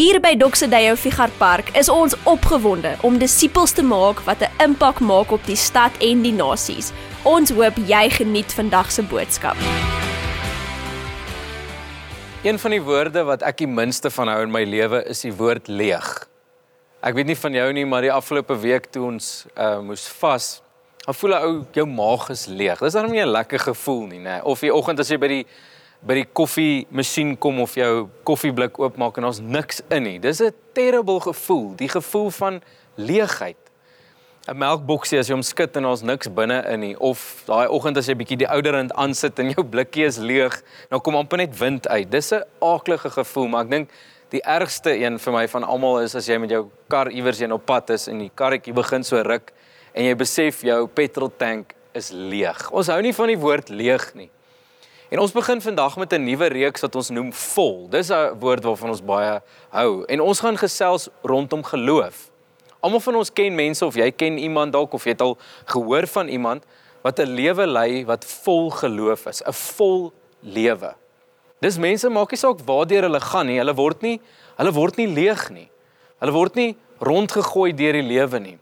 Hier by Doxedeyo Figar Park is ons opgewonde om disippels te maak wat 'n impak maak op die stad en die nasies. Ons hoop jy geniet vandag se boodskap. Een van die woorde wat ek die minste van hou in my lewe is die woord leeg. Ek weet nie van jou nie, maar die afgelope week toe ons uh moes vas, dan voel ou jou maag is leeg. Dis dan nie 'n lekker gevoel nie, nê? Of die oggend as jy by die by die koffiemasjien kom of jou koffieblik oopmaak en daar's niks in nie. Dis 'n terrible gevoel, die gevoel van leegheid. 'n Melkboksie as jy hom skud en daar's niks binne in nie of daai oggend as jy bietjie die ouderend aansit en jou blikkie is leeg, nou kom amper net wind uit. Dis 'n aaklige gevoel, maar ek dink die ergste een vir my van almal is as jy met jou kar iewers heen op pad is en die karretjie begin so ruk en jy besef jou petroltank is leeg. Ons hou nie van die woord leeg nie. En ons begin vandag met 'n nuwe reeks wat ons noem vol. Dis 'n woord waarvan ons baie hou. En ons gaan gesels rondom geloof. Almal van ons ken mense of jy ken iemand dalk of jy het al gehoor van iemand wat 'n lewe lei wat vol geloof is, 'n vol lewe. Dis mense maak nie saak waartoe hulle gaan nie, hulle word nie hulle word nie leeg nie. Hulle word nie rondgegooi deur die lewe nie.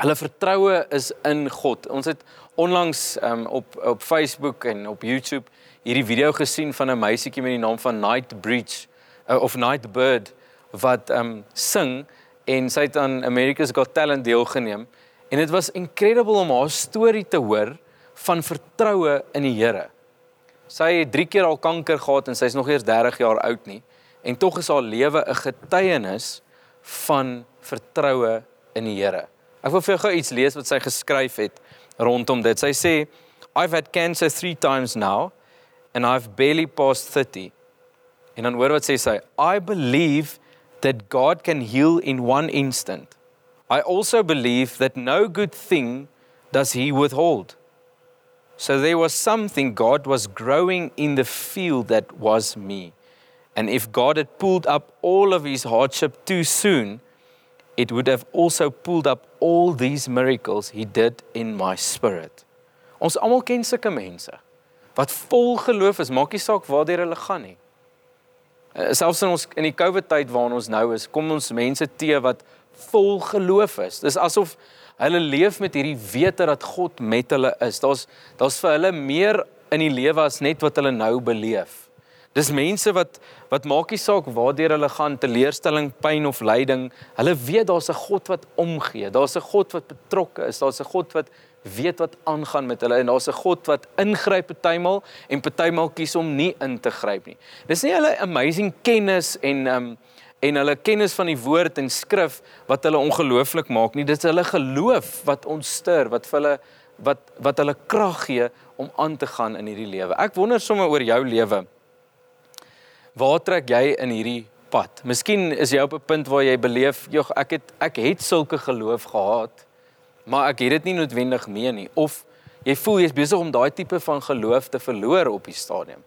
Hulle vertroue is in God. Ons het onlangs um, op op Facebook en op YouTube hierdie video gesien van 'n meisietjie met die naam van Night Bridge uh, of Night Bird wat um sing en sy het aan America's Got Talent deelgeneem en dit was incredible om haar storie te hoor van vertroue in die Here. Sy het 3 keer al kanker gehad en sy's nog eers 30 jaar oud nie en tog is haar lewe 'n getuienis van vertroue in die Here. Ek wil vir jou gou iets lees wat sy geskryf het rondom dit. Sy sê I've had cancer 3 times now and I've barely passed 30. En dan hoor wat sê sy, I believe that God can heal in one instant. I also believe that no good thing does he withhold. So there was something God was growing in the field that was me. And if God had pulled up all of his hardship too soon, it would have also pulled up all these miracles he did in my spirit. Ons almal ken sulke mense wat vol geloof is, maak nie saak waartoe hulle gaan nie. Eh, selfs in ons in die COVID tyd waarin ons nou is, kom ons mense te wat vol geloof is. Dis asof hulle leef met hierdie wete dat God met hulle is. Daar's daar's vir hulle meer in die lewe as net wat hulle nou beleef. Dis mense wat wat maak nie saak waartoe hulle gaan, teleurstelling, pyn of lyding, hulle weet daar's 'n God wat omgee. Daar's 'n God wat betrokke is. Daar's 'n God wat weet wat aangaan met hulle en daar's 'n God wat ingryp partymal en partymal kies om nie in te gryp nie. Dis nie hulle amazing kennis en um en hulle kennis van die woord en skrif wat hulle ongelooflik maak nie. Dit is hulle geloof wat ons stuur, wat vir hulle wat wat hulle krag gee om aan te gaan in hierdie lewe. Ek wonder sommer oor jou lewe. Waar trek jy in hierdie pad? Miskien is jy op 'n punt waar jy beleef, "Jog, ek het ek het sulke geloof gehad, maar ek het dit nie noodwendig meer nie." Of jy voel jy's besig om daai tipe van geloof te verloor op die stadium.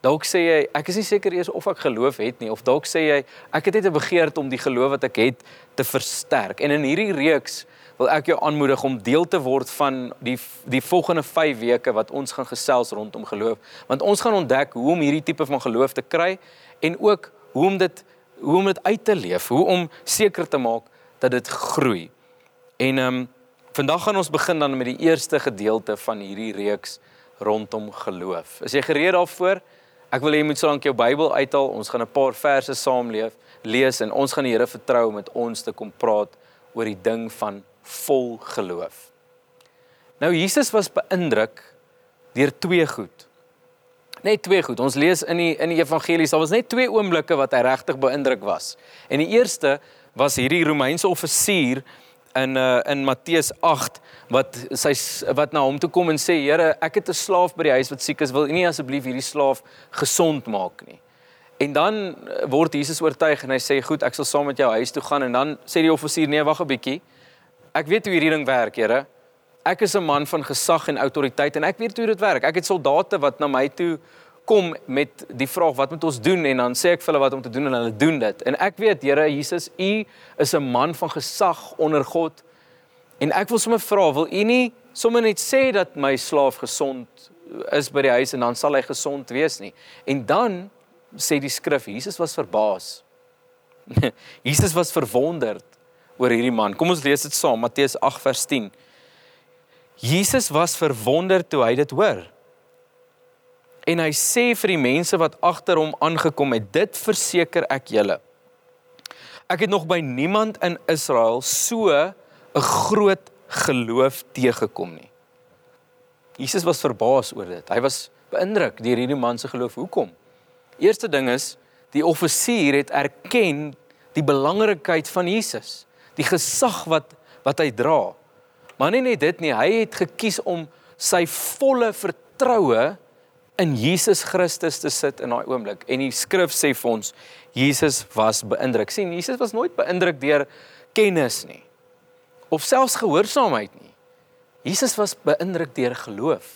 Dalk sê jy, "Ek is nie seker eers of ek geloof het nie." Of dalk sê jy, "Ek het net 'n begeerte om die geloof wat ek het te versterk." En in hierdie reeks wil ek jou aanmoedig om deel te word van die die volgende 5 weke wat ons gaan gesels rondom geloof want ons gaan ontdek hoe om hierdie tipe van geloof te kry en ook hoe om dit hoe om dit uit te leef hoe om seker te maak dat dit groei en ehm um, vandag gaan ons begin dan met die eerste gedeelte van hierdie reeks rondom geloof is jy gereed daarvoor ek wil hê jy moet solank jou Bybel uithaal ons gaan 'n paar verse saam leef lees en ons gaan die Here vertrou om met ons te kom praat oor die ding van vol geloof. Nou Jesus was beïndruk deur twee goed. Net twee goed. Ons lees in die in die evangelies, daar was net twee oomblikke wat hy regtig beïndruk was. En die eerste was hierdie Romeinse offisier in uh in Matteus 8 wat sy wat na hom toe kom en sê Here, ek het 'n slaaf by die huis wat siek is, wil U nie asseblief hierdie slaaf gesond maak nie? En dan uh, word Jesus oortuig en hy sê goed, ek sal saam met jou huis toe gaan en dan sê die offisier nee, wag 'n bietjie. Ek weet hoe hierdie ding werk, Here. Ek is 'n man van gesag en autoriteit en ek weet hoe dit werk. Ek het soldate wat na my toe kom met die vraag wat moet ons doen en dan sê ek vir hulle wat om te doen en hulle doen dit. En ek weet Here Jesus, U is 'n man van gesag onder God. En ek wil sommer vra, wil U nie sommer net sê dat my slaaf gesond is by die huis en dan sal hy gesond wees nie. En dan sê die skrif Jesus was verbaas. Jesus was verwonderd oor hierdie man. Kom ons lees dit saam, Matteus 8 vers 10. Jesus was verwonderd toe hy dit hoor. En hy sê vir die mense wat agter hom aangekom het, dit verseker ek julle. Ek het nog by niemand in Israel so 'n groot geloof teëgekom nie. Jesus was verbaas oor dit. Hy was beïndruk deur hierdie man se geloof. Hoekom? Eerste ding is die offisier het erken die belangrikheid van Jesus, die gesag wat wat hy dra. Maar nie net dit nie, hy het gekies om sy volle vertroue in Jesus Christus te sit in daai oomblik. En die skrif sê vir ons Jesus was beïndruk. sien, Jesus was nooit beïndruk deur kennis nie of selfs gehoorsaamheid nie. Jesus was beïndruk deur geloof.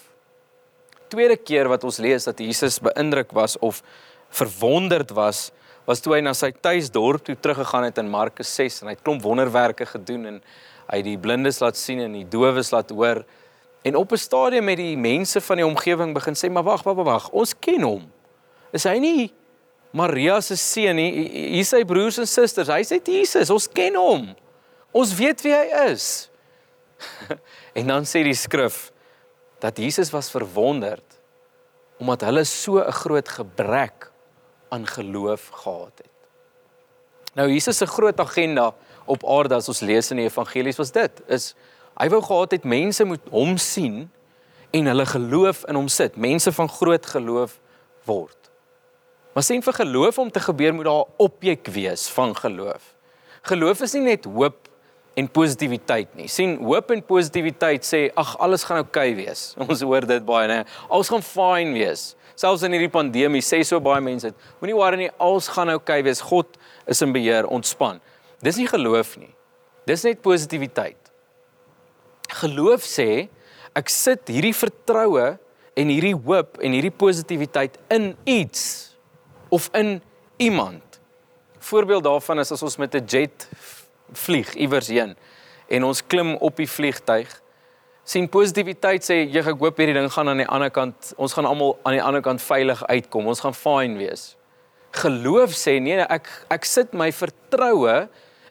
Tweede keer wat ons lees dat Jesus beïndruk was of verwonderd was, was toe hy na sy tuisdorp toe teruggegaan het in Markus 6 en hy het klomp wonderwerke gedoen en hy het die blindes laat sien en die dowes laat hoor. En op 'n stadium met die mense van die omgewing begin sê, "Maar wag, wag, wag, ons ken hom. Is hy nie Maria se seun nie? Hier sy broers en susters. Hy sê Jesus, ons ken hom. Ons weet wie hy is." en dan sê die skrif dat Jesus was verwonderd omdat hulle so 'n groot gebrek aan geloof gehad het. Nou Jesus se groot agenda op aarde as ons lees in die evangelies was dit is hy wou gehad het mense moet hom sien en hulle geloof in hom sit. Mense van groot geloof word. Maar sien vir geloof om te gebeur moet daar 'n objek wees van geloof. Geloof is nie net hoop en positiwiteit nie. sien hoop en positiwiteit sê ag alles gaan oukei okay wees. Ons hoor dit baie nê. Alles gaan fyn wees. Selfs in hierdie pandemie sê so baie mense dit. Moenie worry nie, alles gaan oukei okay wees. God is in beheer, ontspan. Dis nie geloof nie. Dis net positiwiteit. Geloof sê ek sit hierdie vertroue en hierdie hoop en hierdie positiwiteit in iets of in iemand. Voorbeeld daarvan is as ons met 'n jet vlieg iewers heen en ons klim op die vliegtyg sien positiwiteit sê jy ek hoop hierdie ding gaan aan die ander kant ons gaan almal aan die ander kant veilig uitkom ons gaan fyn wees geloof sê nee ek ek sit my vertroue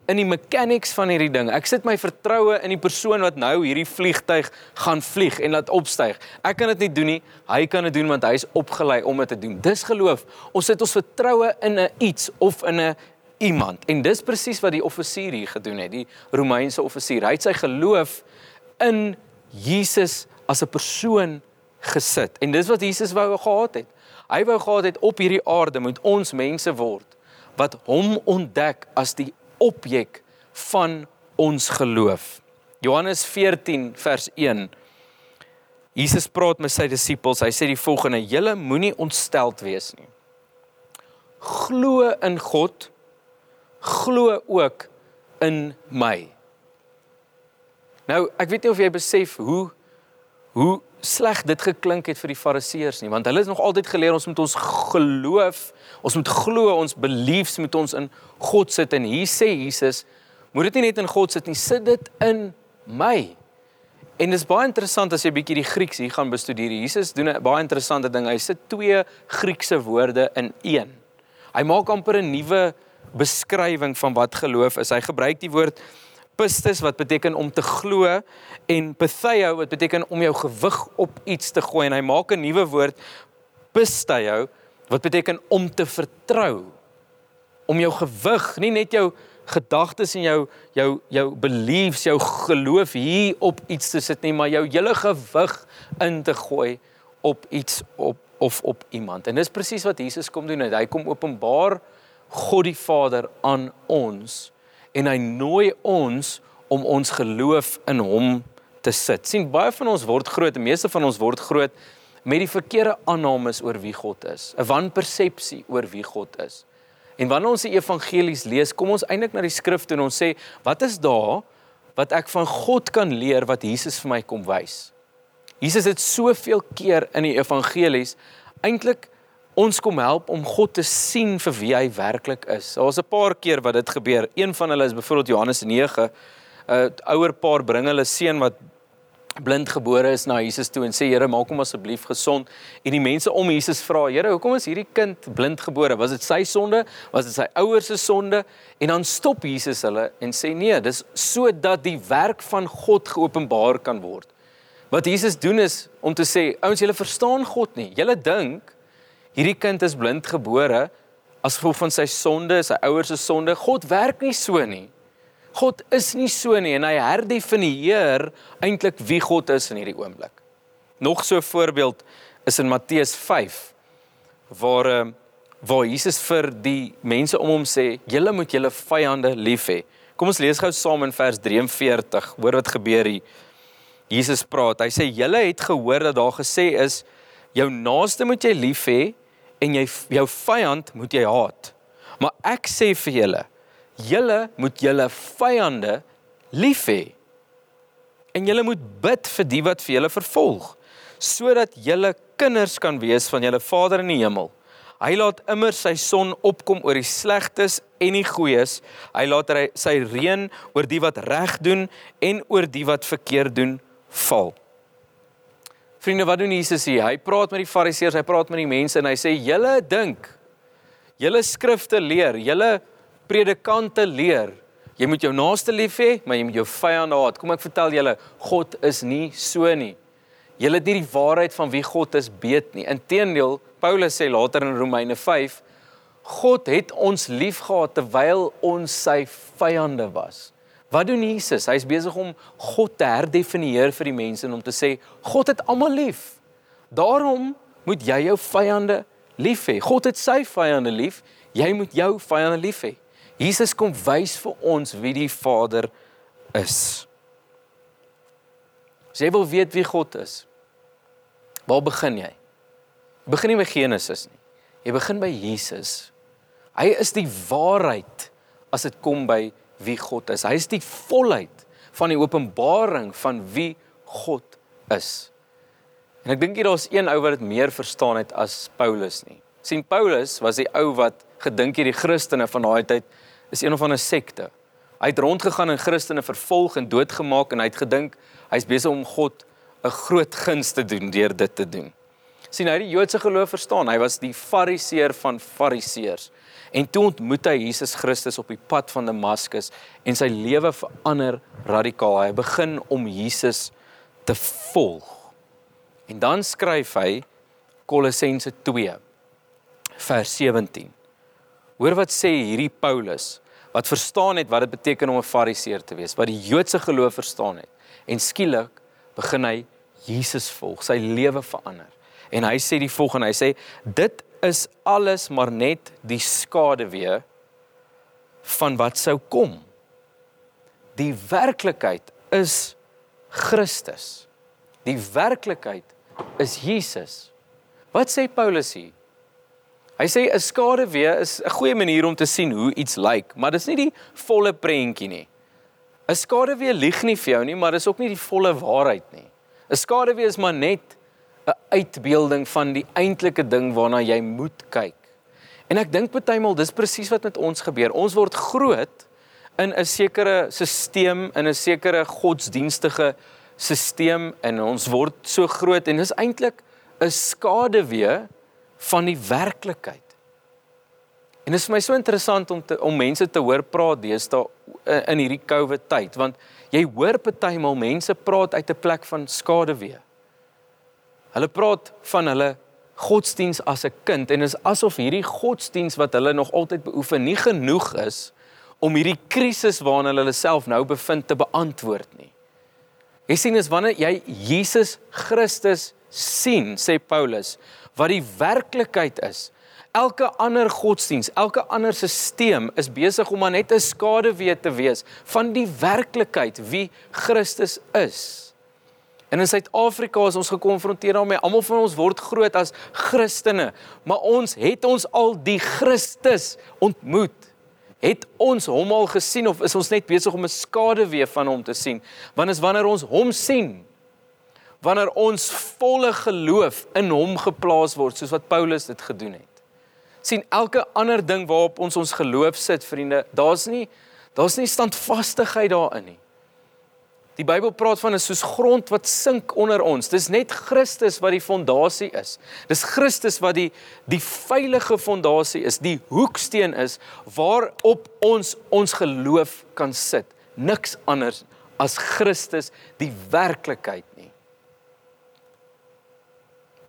in die mechanics van hierdie ding. Ek sit my vertroue in die persoon wat nou hierdie vliegtyg gaan vlieg en laat opstyg. Ek kan dit nie doen nie. Hy kan dit doen want hy is opgelei om dit te doen. Dis geloof. Ons sit ons vertroue in 'n iets of in 'n iemand. En dis presies wat die offisier hier gedoen het, die Romeinse offisier. Hy het sy geloof in Jesus as 'n persoon gesit. En dis wat Jesus wou gehad het. Hy wou gehad het op hierdie aarde moet ons mense word wat hom ontdek as die objek van ons geloof. Johannes 14 vers 1. Jesus praat met sy disippels. Hy sê die volgende: "Julle moenie ontsteld wees nie. Glo in God, glo ook in my." Nou, ek weet nie of jy besef hoe hoe sleg dit geklink het vir die fariseërs nie, want hulle het nog altyd geleer ons moet ons geloof, ons moet glo, ons beliefs moet ons in God sit en hier sê Jesus, moet dit nie net in God sit nie, sit dit in my. En dis baie interessant as jy bietjie die Grieks hier gaan bestudeer. Jesus doen 'n baie interessante ding. Hy sit twee Griekse woorde in een. Hy maak amper 'n nuwe beskrywing van wat geloof is. Hy gebruik die woord pistis wat beteken om te glo en pitheo wat beteken om jou gewig op iets te gooi en hy maak 'n nuwe woord pisteo wat beteken om te vertrou om jou gewig, nie net jou gedagtes en jou jou jou beliefs, jou geloof hier op iets te sit nie, maar jou hele gewig in te gooi op iets op of op iemand. En dis presies wat Jesus kom doen. Hy kom openbaar God die Vader aan ons en hy nooi ons om ons geloof in hom te sit. sien baie van ons word groot, die meeste van ons word groot met die verkeerde aannames oor wie God is, 'n wanpersepsie oor wie God is. En wanneer ons die evangelies lees, kom ons eintlik na die skrif toe en ons sê, wat is daar wat ek van God kan leer wat Jesus vir my kom wys? Jesus het soveel keer in die evangelies eintlik ons kom help om God te sien vir wie hy werklik is. Daar's 'n paar keer wat dit gebeur. Een van hulle is byvoorbeeld Johannes 9. 'n Ouer paar bring hulle seun wat blind gebore is na Jesus toe en sê Here maak hom asseblief gesond. En die mense om Jesus vra Here hoekom is hierdie kind blind gebore? Was dit sy sonde? Was dit sy ouers se sonde? En dan stop Jesus hulle en sê nee dis sodat die werk van God geopenbaar kan word. Wat Jesus doen is om te sê ouens julle verstaan God nie. Julle dink hierdie kind is blind gebore as gevolg van sy sonde sy ouers se sonde. God werk nie so nie God is nie so nie en hy herdefinieer eintlik wie God is in hierdie oomblik. Nog so 'n voorbeeld is in Matteus 5 waar ehm, waar Jesus vir die mense om hom sê, "Julle moet julle vyande lief hê." Kom ons lees gou saam in vers 43. Hoor wat gebeur hier. Jesus praat. Hy sê, "Julle het gehoor dat daar gesê is, jou naaste moet jy lief hê en jy jou vyand moet jy haat." Maar ek sê vir julle, julle moet julle vyande lief hê. En julle moet bid vir die wat vir julle vervolg, sodat julle kinders kan wees van julle Vader in die hemel. Hy laat immer sy son opkom oor die slegtes en die goeies. Hy laat sy reën oor die wat reg doen en oor die wat verkeerd doen val. Vriende, wat doen Jesus hier? Hy praat met die Fariseërs, hy praat met die mense en hy sê: "Julle dink, julle skrifte leer, julle predikante leer, jy moet jou naaste lief hê, maar jy moet jou vyande haat. Kom ek vertel julle, God is nie so nie. Julle het nie die waarheid van wie God is weet nie. Inteendeel, Paulus sê later in Romeine 5, God het ons liefgehad terwyl ons sy vyande was. Wat doen Jesus? Hy's besig om God te herdefinieer vir die mense en om te sê God het almal lief. Daarom moet jy jou vyande lief hê. God het sy vyande lief. Jy moet jou vyande lief hê. Jesus kom wys vir ons wie die Vader is. As jy wil weet wie God is, waar begin jy? Jy begin nie by Genesis nie. Jy begin by Jesus. Hy is die waarheid as dit kom by wie God is. Hy is die volheid van die openbaring van wie God is. En ek dink hier daar's een ou wat dit meer verstaan het as Paulus nie. sien Paulus was die ou wat gedink hierdie Christene van daai tyd is een of ander sekte. Hy het rondgegaan en Christene vervolg en doodgemaak en hy het gedink hy's besig om God 'n groot guns te doen deur dit te doen. sien hy die Joodse geloof verstaan. Hy was die fariseer van fariseërs. En toe ontmoet hy Jesus Christus op die pad van Damaskus en sy lewe verander radikaal. Hy begin om Jesus te volg. En dan skryf hy Kolossense 2 vers 17. Hoor wat sê hierdie Paulus wat verstaan het wat dit beteken om 'n fariseer te wees, wat die Joodse geloof verstaan het. En skielik begin hy Jesus volg, sy lewe verander. En hy sê die volgende, hy sê dit is alles maar net die skaduwee van wat sou kom. Die werklikheid is Christus. Die werklikheid is Jesus. Wat sê Paulus hier? Hy sê 'n skaduwee is 'n goeie manier om te sien hoe iets lyk, maar dis nie die volle prentjie nie. 'n Skaduwee lieg nie vir jou nie, maar dis ook nie die volle waarheid nie. 'n Skaduwee is maar net 'n uitbeelding van die eintlike ding waarna jy moet kyk. En ek dink partymal dis presies wat met ons gebeur. Ons word groot in 'n sekere stelsel, in 'n sekere godsdienstige stelsel en ons word so groot en dis eintlik 'n skaduwee van die werklikheid. En dit is vir my so interessant om te om mense te hoor praat deesdae eh, in hierdie COVID tyd want jy hoor partymal mense praat uit 'n plek van skaduwee. Hulle praat van hulle godsdiens as 'n kind en is asof hierdie godsdiens wat hulle nog altyd beoefen nie genoeg is om hierdie krisis waarna hulle self nou bevind te beantwoord nie. Jy sien is wanneer jy Jesus Christus sien, sê Paulus, wat die werklikheid is. Elke ander godsdiens, elke ander stelsel is besig om maar net 'n skaduwee te wees van die werklikheid wie Christus is. En in Suid-Afrika is ons gekonfronteer daarmee. Almal van ons word groot as Christene, maar ons het ons al die Christus ontmoet. Het ons hom al gesien of is ons net besig om 'n skaduwee van hom te sien? Want is wanneer ons hom sien, wanneer ons volle geloof in hom geplaas word soos wat Paulus dit gedoen het. sien elke ander ding waarop ons ons geloof sit vriende, daar's nie daar's nie standvastigheid daarin nie. Die Bybel praat van 'n soos grond wat sink onder ons. Dis net Christus wat die fondasie is. Dis Christus wat die die veilige fondasie is, die hoeksteen is waarop ons ons geloof kan sit. Niks anders as Christus die werklikheid.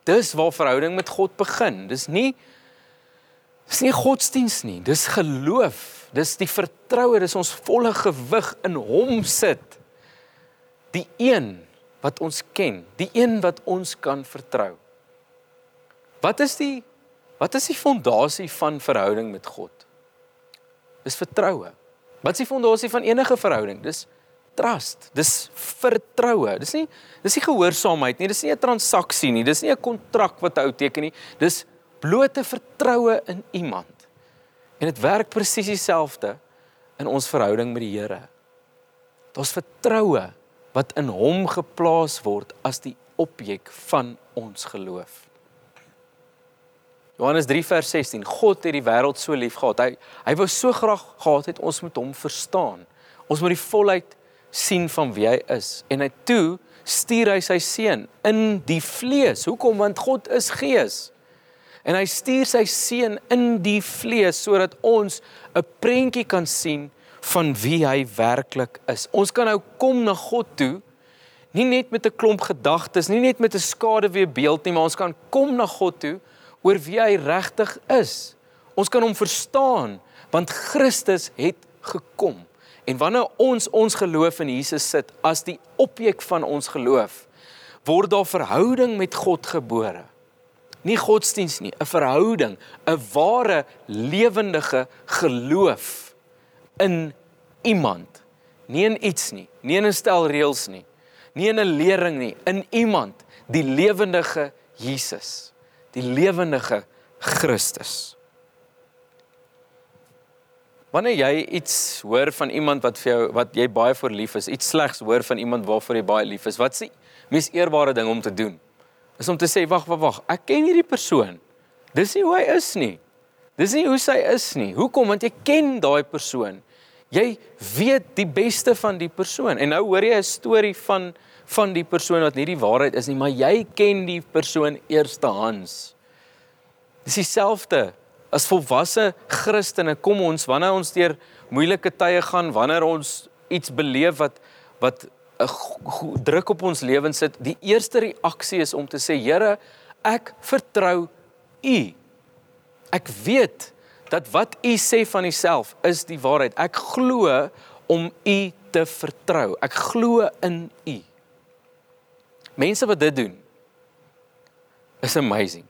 Dis waar verhouding met God begin. Dis nie dis nie godsdiens nie, dis geloof. Dis die vertroue, dis ons volle gewig in hom sit die een wat ons ken, die een wat ons kan vertrou. Wat is die wat is die fondasie van verhouding met God? Dis vertroue. Wat is die fondasie van enige verhouding? Dis trust. Dis vertroue. Dis nie dis nie gehoorsaamheid nie, dis nie 'n transaksie nie, dis nie 'n kontrak wat jy teken nie. Dis blote vertroue in iemand. En dit werk presies dieselfde in ons verhouding met die Here. Daar's vertroue wat in hom geplaas word as die objek van ons geloof. Johannes 3 vers 16 God het die wêreld so lief gehad. Hy hy wou so graag gehad het ons moet hom verstaan. Ons moet die volheid sien van wie hy is en hy toe stuur hy sy seun in die vlees. Hoekom? Want God is gees. En hy stuur sy seun in die vlees sodat ons 'n prentjie kan sien van wie hy werklik is. Ons kan nou kom na God toe nie net met 'n klomp gedagtes, nie net met 'n skaduwee beeld nie, maar ons kan kom na God toe oor wie hy regtig is. Ons kan hom verstaan want Christus het gekom. En wanneer ons ons geloof in Jesus sit as die objek van ons geloof, word daar verhouding met God gebore. Nie godsdiens nie, 'n verhouding, 'n ware lewendige geloof in iemand. Nie in iets nie, nie in 'n stel reëls nie, nie in 'n lering nie, in iemand, die lewendige Jesus, die lewendige Christus. Wanneer jy iets hoor van iemand wat vir jou wat jy baie vir lief is, iets slegs hoor van iemand waarvoor jy baie lief is, wat s'e mees eerbare ding om te doen? Is om te sê, "Wag, wag, wag, ek ken hierdie persoon. Dis nie hoe hy is nie." Dis nie hoe sy is nie. Hoekom? Want jy ken daai persoon. Jy weet die beste van die persoon. En nou hoor jy 'n storie van van die persoon wat nie die waarheid is nie, maar jy ken die persoon eerstehands. Dis dieselfde as volwasse Christene kom ons wanneer ons deur moeilike tye gaan, wanneer ons iets beleef wat wat 'n druk op ons lewens sit, die eerste reaksie is om te sê, Here, ek vertrou U. Ek weet dat wat u sê van uself is die waarheid. Ek glo om u te vertrou. Ek glo in u. Mense wat dit doen is amazing.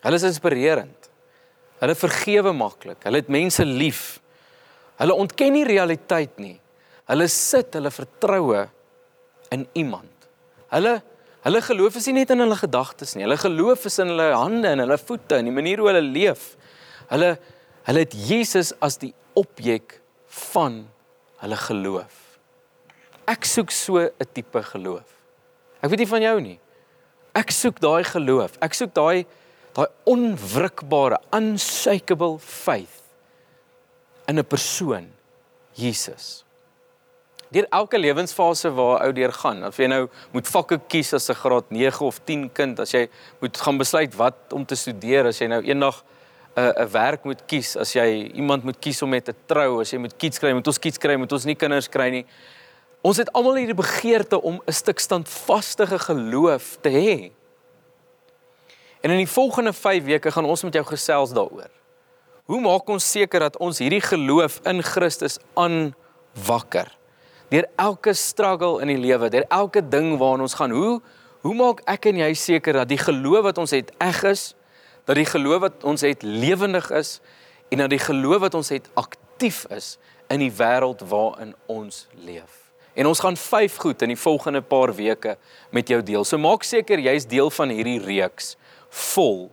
Hulle is inspirerend. Hulle vergewe maklik. Hulle het mense lief. Hulle ontken nie realiteit nie. Hulle sit hulle vertroue in iemand. Hulle Hulle geloof is nie net in hulle gedagtes nie. Hulle geloof is in hulle hande en hulle voete en die manier hoe hulle leef. Hulle hulle het Jesus as die objek van hulle geloof. Ek soek so 'n tipe geloof. Ek weet nie van jou nie. Ek soek daai geloof. Ek soek daai daai onwrikbare, unshakable faith in 'n persoon, Jesus deur elke lewensfase waar ou deur gaan. Of jy nou moet vakke kies as 'n graad 9 of 10 kind, as jy moet gaan besluit wat om te studeer, as jy nou eendag 'n uh, 'n werk moet kies, as jy iemand moet kies om met te trou, as jy moet kies kry, moet ons kies kry, moet ons nie kinders kry nie. Ons het almal hierdie begeerte om 'n stuk standvaste geloof te hê. En in die volgende 5 weke gaan ons met jou gesels daaroor. Hoe maak ons seker dat ons hierdie geloof in Christus aanwakker? deur elke struggle in die lewe, deur elke ding waarna ons gaan. Hoe hoe maak ek en jy seker dat die geloof wat ons het eg is, dat die geloof wat ons het lewendig is en dat die geloof wat ons het aktief is in die wêreld waarin ons leef. En ons gaan vyf goed in die volgende paar weke met jou deel. So maak seker jy's deel van hierdie reeks vol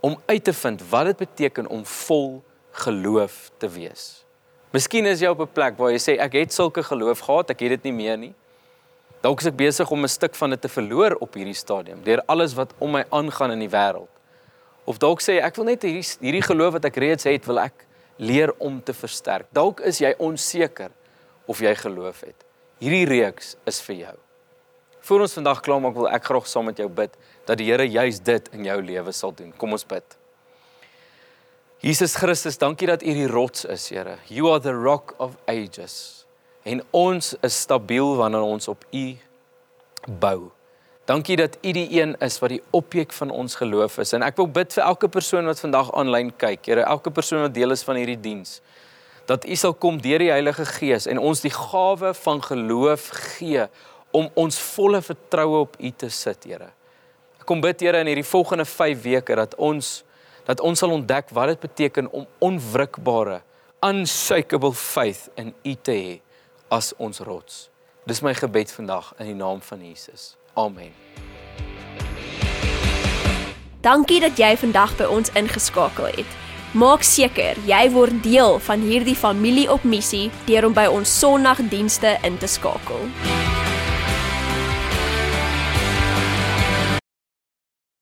om uit te vind wat dit beteken om vol geloof te wees. Miskien is jy op 'n plek waar jy sê ek het sulke geloof gehad, ek het dit nie meer nie. Dalk is ek besig om 'n stuk van dit te verloor op hierdie stadium deur alles wat om my aangaan in die wêreld. Of dalk sê ek wil net hierdie hierdie geloof wat ek reeds het, wil ek leer om te versterk. Dalk is jy onseker of jy geloof het. hierdie reeks is vir jou. Voor ons vandag klaarmaak wil ek graag saam met jou bid dat die Here juis dit in jou lewe sal doen. Kom ons bid. Jesus Christus, dankie dat U die rots is, Here. You are the rock of ages. En ons is stabiel wanneer ons op U bou. Dankie dat U die een is wat die objek van ons geloof is. En ek wil bid vir elke persoon wat vandag aanlyn kyk, Here, elke persoon wat deel is van hierdie diens, dat U sal kom deur die Heilige Gees en ons die gawe van geloof gee om ons volle vertroue op U te sit, Here. Ek kom bid, Here, in hierdie volgende 5 weke dat ons dat ons sal ontdek wat dit beteken om onwrikbare, unshakable faith in U te hê as ons rots. Dis my gebed vandag in die naam van Jesus. Amen. Dankie dat jy vandag by ons ingeskakel het. Maak seker jy word deel van hierdie familie op missie deur om by ons Sondagdienste in te skakel.